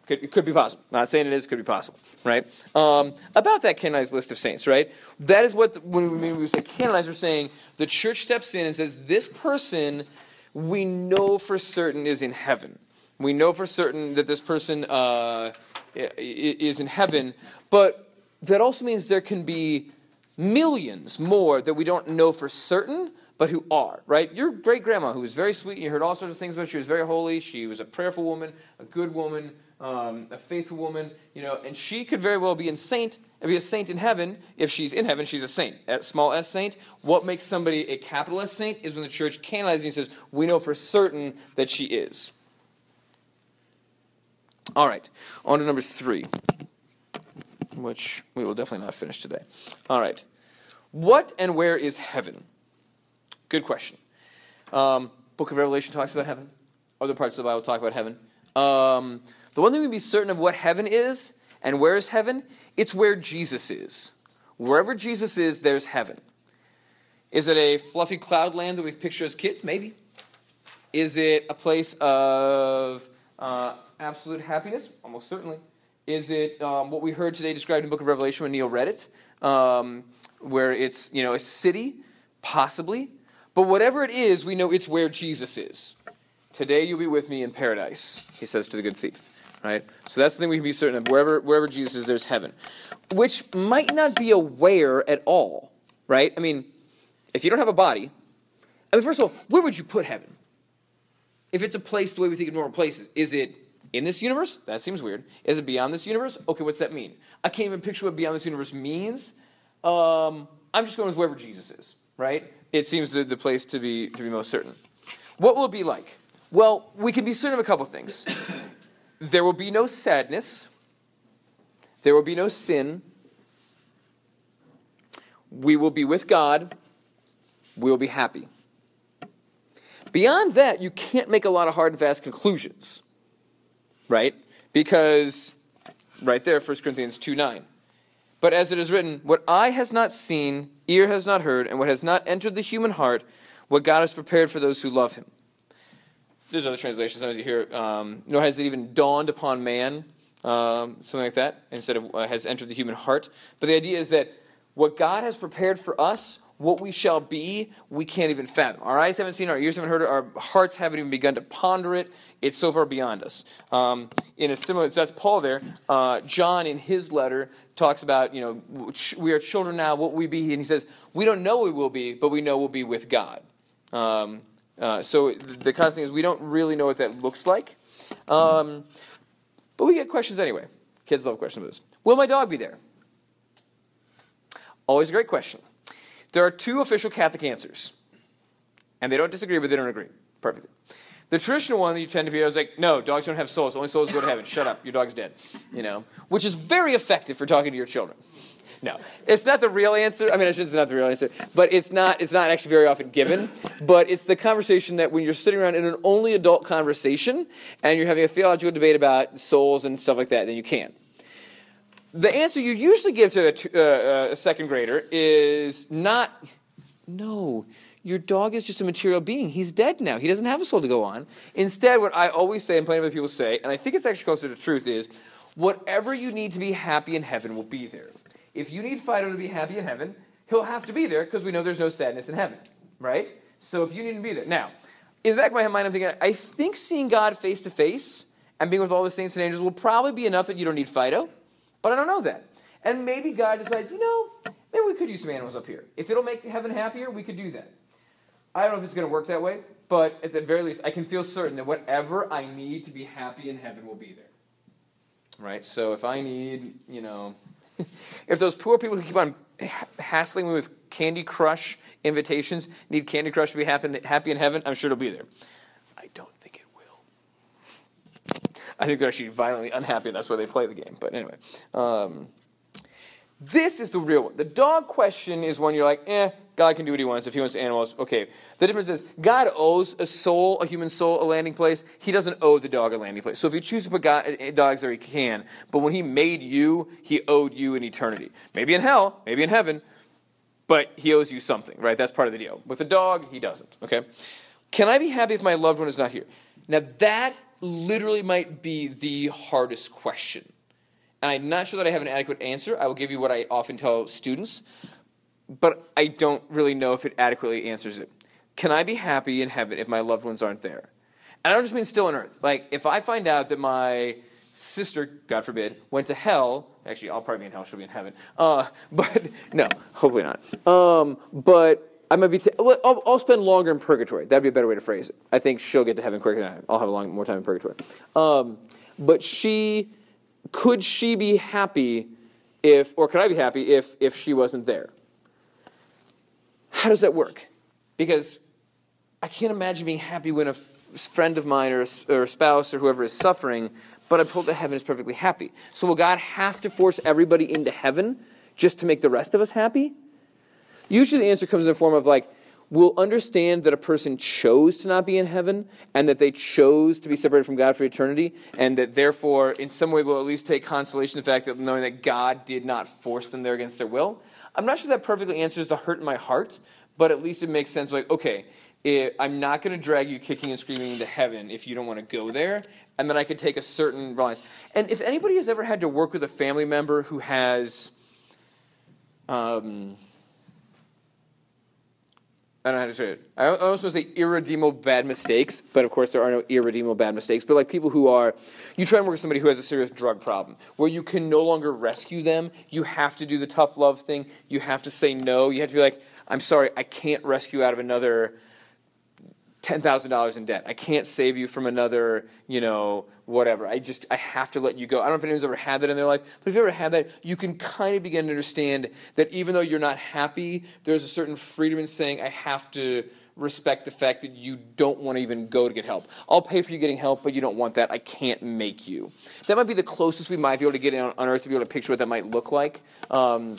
[SPEAKER 1] Could, it could be possible. Not saying it is, could be possible, right? Um, about that canonized list of saints, right? That is what, the, when we, we say canonized, we're saying the church steps in and says, this person we know for certain is in heaven. We know for certain that this person uh, is in heaven, but that also means there can be millions more that we don't know for certain, but who are, right? Your great grandma, who was very sweet, you heard all sorts of things about her. She was very holy. She was a prayerful woman, a good woman, um, a faithful woman, you know, and she could very well be in saint, be a saint in heaven. If she's in heaven, she's a saint, a small s saint. What makes somebody a capital S saint is when the church canonizes and says, we know for certain that she is. All right, on to number three, which we will definitely not finish today. All right, what and where is heaven? Good question. Um, Book of Revelation talks about heaven. Other parts of the Bible talk about heaven. Um, the one thing we can be certain of what heaven is and where is heaven, it's where Jesus is. Wherever Jesus is, there's heaven. Is it a fluffy cloud land that we picture as kids? Maybe. Is it a place of uh, absolute happiness? Almost certainly. Is it um, what we heard today described in the book of Revelation when Neil read it, um, where it's you know a city, possibly. But whatever it is, we know it's where Jesus is. Today you'll be with me in paradise, he says to the good thief right? So that's the thing we can be certain of. Wherever, wherever Jesus is, there's heaven, which might not be aware at all, right? I mean, if you don't have a body, I mean, first of all, where would you put heaven? If it's a place the way we think of normal places, is it in this universe? That seems weird. Is it beyond this universe? Okay, what's that mean? I can't even picture what beyond this universe means. Um, I'm just going with wherever Jesus is, right? It seems the, the place to be to be most certain. What will it be like? Well, we can be certain of a couple things. There will be no sadness. There will be no sin. We will be with God. We will be happy. Beyond that, you can't make a lot of hard and fast conclusions, right? Because, right there, 1 Corinthians 2 9. But as it is written, what eye has not seen, ear has not heard, and what has not entered the human heart, what God has prepared for those who love him there's other translations. Sometimes you hear, um, nor has it even dawned upon man, um, something like that, instead of uh, has entered the human heart. But the idea is that what God has prepared for us, what we shall be, we can't even fathom. Our eyes haven't seen, our ears haven't heard it, our hearts haven't even begun to ponder it. It's so far beyond us. Um, in a similar, that's Paul there. Uh, John, in his letter, talks about, you know, we are children now, what we be? And he says, we don't know we will be, but we know we'll be with God. Um, uh, so the constant thing is we don't really know what that looks like. Um, but we get questions anyway. Kids love questions about this. Will my dog be there? Always a great question. There are two official Catholic answers. And they don't disagree, but they don't agree. Perfectly. The traditional one that you tend to be is like, no, dogs don't have souls. Only souls go to heaven. Shut up, your dog's dead. You know, which is very effective for talking to your children. No, it's not the real answer. I mean, I shouldn't say not the real answer, but it's not. It's not actually very often given. But it's the conversation that when you're sitting around in an only adult conversation and you're having a theological debate about souls and stuff like that, then you can. The answer you usually give to a, uh, a second grader is not, no, your dog is just a material being. He's dead now. He doesn't have a soul to go on. Instead, what I always say, and plenty of other people say, and I think it's actually closer to truth, is whatever you need to be happy in heaven will be there. If you need Fido to be happy in heaven, he'll have to be there because we know there's no sadness in heaven, right? So if you need to be there. Now, in the back of my mind, I'm thinking, I think seeing God face to face and being with all the saints and angels will probably be enough that you don't need Fido. But I don't know that. And maybe God decides, you know, maybe we could use some animals up here. If it'll make heaven happier, we could do that. I don't know if it's going to work that way, but at the very least, I can feel certain that whatever I need to be happy in heaven will be there. Right? So if I need, you know, if those poor people who keep on hassling me with Candy Crush invitations need Candy Crush to be happy, happy in heaven, I'm sure it'll be there. I don't think it will. I think they're actually violently unhappy, and that's why they play the game. But anyway, um, this is the real one. The dog question is one you're like, eh, God can do what he wants. If he wants animals, okay. The difference is God owes a soul, a human soul, a landing place. He doesn't owe the dog a landing place. So if you choose to put God, eh, dogs there, he can. But when he made you, he owed you an eternity. Maybe in hell, maybe in heaven, but he owes you something, right? That's part of the deal. With a dog, he doesn't, okay? Can I be happy if my loved one is not here? Now, that literally might be the hardest question. And I'm not sure that I have an adequate answer. I will give you what I often tell students, but I don't really know if it adequately answers it. Can I be happy in heaven if my loved ones aren't there? And I don't just mean still on earth. Like, if I find out that my sister, God forbid, went to hell, actually, I'll probably be in hell, she'll be in heaven. Uh, but, no, hopefully not. Um, but I might be. T- I'll, I'll, spend longer in purgatory. That'd be a better way to phrase it. I think she'll get to heaven quicker than I. I'll have a long more time in purgatory. Um, but she, could she be happy if, or could I be happy if if she wasn't there? How does that work? Because I can't imagine being happy when a f- friend of mine or a, or a spouse or whoever is suffering, but I'm told that heaven is perfectly happy. So will God have to force everybody into heaven just to make the rest of us happy? Usually the answer comes in the form of like, we'll understand that a person chose to not be in heaven and that they chose to be separated from God for eternity, and that therefore, in some way, we'll at least take consolation in the fact that knowing that God did not force them there against their will. I'm not sure that perfectly answers the hurt in my heart, but at least it makes sense. Like, okay, it, I'm not going to drag you kicking and screaming into heaven if you don't want to go there, and then I could take a certain rise. And if anybody has ever had to work with a family member who has, um, I don't know how to say it. I almost want to say irredeemable bad mistakes, but of course there are no irredeemable bad mistakes. But like people who are, you try and work with somebody who has a serious drug problem, where you can no longer rescue them. You have to do the tough love thing. You have to say no. You have to be like, I'm sorry, I can't rescue out of another $10,000 in debt. I can't save you from another, you know, whatever. I just, I have to let you go. I don't know if anyone's ever had that in their life, but if you ever had that, you can kind of begin to understand that even though you're not happy, there's a certain freedom in saying, I have to respect the fact that you don't want to even go to get help. I'll pay for you getting help, but you don't want that. I can't make you. That might be the closest we might be able to get on, on earth to be able to picture what that might look like. Um,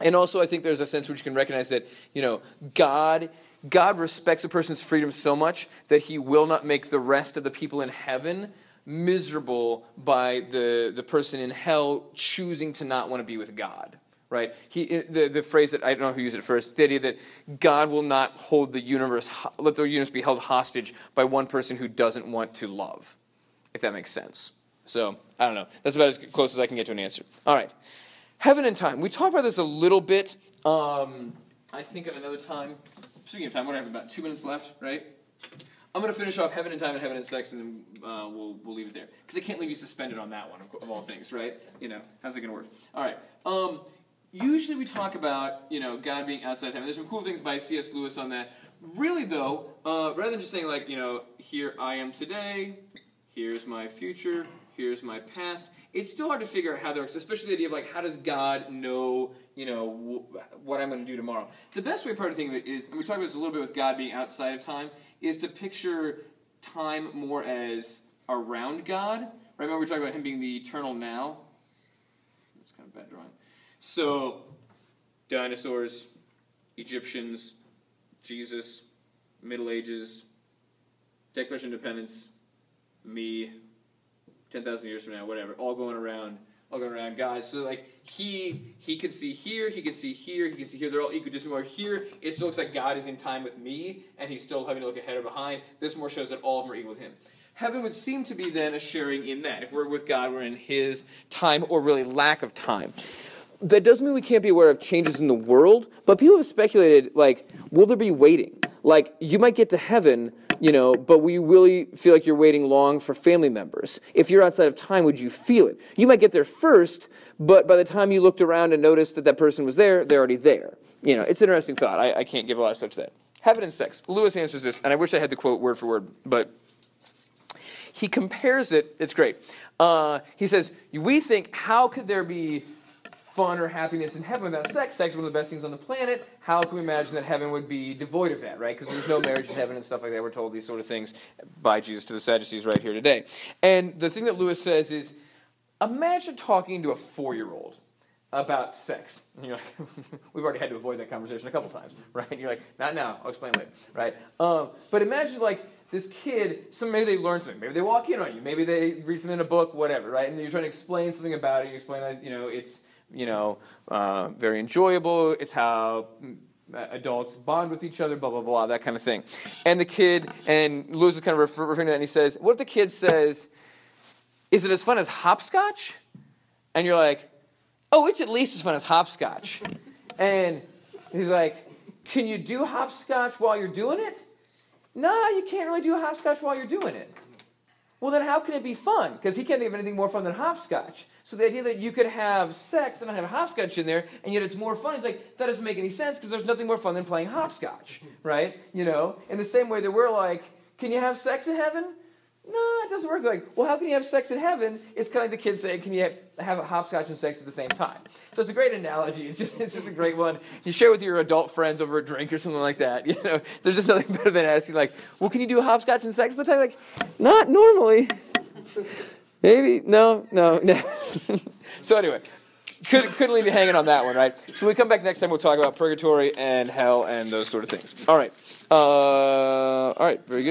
[SPEAKER 1] and also, I think there's a sense which you can recognize that, you know, God God respects a person's freedom so much that he will not make the rest of the people in heaven miserable by the, the person in hell choosing to not want to be with God. Right? He, the, the phrase that I don't know who used it first, the idea that God will not hold the universe, let the universe be held hostage by one person who doesn't want to love, if that makes sense. So, I don't know. That's about as close as I can get to an answer. All right. Heaven and time. We talked about this a little bit, um, I think, at another time speaking of time, what do I have? About two minutes left, right? I'm to finish off Heaven and Time and Heaven and Sex, and then uh, we'll, we'll leave it there. Because I can't leave you suspended on that one, of, of all things, right? You know, how's it to work? All right. Um, usually we talk about, you know, God being outside time. There's some cool things by C.S. Lewis on that. Really, though, uh, rather than just saying, like, you know, here I am today, here's my future, here's my past, it's still hard to figure out how that works, especially the idea of, like, how does God know you know, what I'm going to do tomorrow. The best way, part of thinking of it is, and we talked about this a little bit with God being outside of time, is to picture time more as around God. Remember, we talking about him being the eternal now. It's kind of bad drawing. So, dinosaurs, Egyptians, Jesus, Middle Ages, Declaration of Independence, me, 10,000 years from now, whatever, all going around, all going around guys. So, like, he he can see here, he can see here, he can see here. They're all equidistant. Where here, it still looks like God is in time with me, and he's still having to look ahead or behind. This more shows that all of them are equal with him. Heaven would seem to be then a sharing in that. If we're with God, we're in his time or really lack of time that doesn't mean we can't be aware of changes in the world, but people have speculated, like, will there be waiting? Like, you might get to heaven, you know, but will you really feel like you're waiting long for family members? If you're outside of time, would you feel it? You might get there first, but by the time you looked around and noticed that that person was there, they're already there. You know, it's an interesting thought. I, I can't give a lot of stuff to that. Heaven and sex. Lewis answers this, and I wish I had the quote word for word, but he compares it. It's great. Uh, he says, We think, how could there be fun or happiness in heaven without sex. Sex is one of the best things on the planet. How can we imagine that heaven would be devoid of that, right? Because there's no marriage in heaven and stuff like that. We're told these sort of things by Jesus to the Sadducees right here today. And the thing that Lewis says is imagine talking to a four year old about sex. And you're like, we've already had to avoid that conversation a couple times, right? And you're like, not now, I'll explain later, right? Um, but imagine like this kid, so maybe they learn something, maybe they walk in on you, maybe they read something in a book, whatever, right? And you're trying to explain something about it, you explain that, you know, it's you know, uh, very enjoyable. It's how mm, adults bond with each other, blah, blah, blah, that kind of thing. And the kid, and Lewis is kind of referring to that, and he says, What if the kid says, Is it as fun as hopscotch? And you're like, Oh, it's at least as fun as hopscotch. And he's like, Can you do hopscotch while you're doing it? No, you can't really do hopscotch while you're doing it. Well, then how can it be fun? Because he can't of anything more fun than hopscotch. So the idea that you could have sex and not have hopscotch in there, and yet it's more fun, is like, that doesn't make any sense because there's nothing more fun than playing hopscotch, right? You know, in the same way that we're like, can you have sex in heaven? No, it doesn't work. They're like, well, how can you have sex in heaven? It's kind of like the kids saying, can you have, have a hopscotch and sex at the same time? So it's a great analogy. It's just, it's just a great one. You share with your adult friends over a drink or something like that. You know, there's just nothing better than asking, like, well, can you do hopscotch and sex at the time? Like, not normally. Maybe no, no, no. so anyway, could, couldn't leave you hanging on that one, right? So we come back next time, we'll talk about purgatory and hell and those sort of things. All right. Uh, all right. Very good.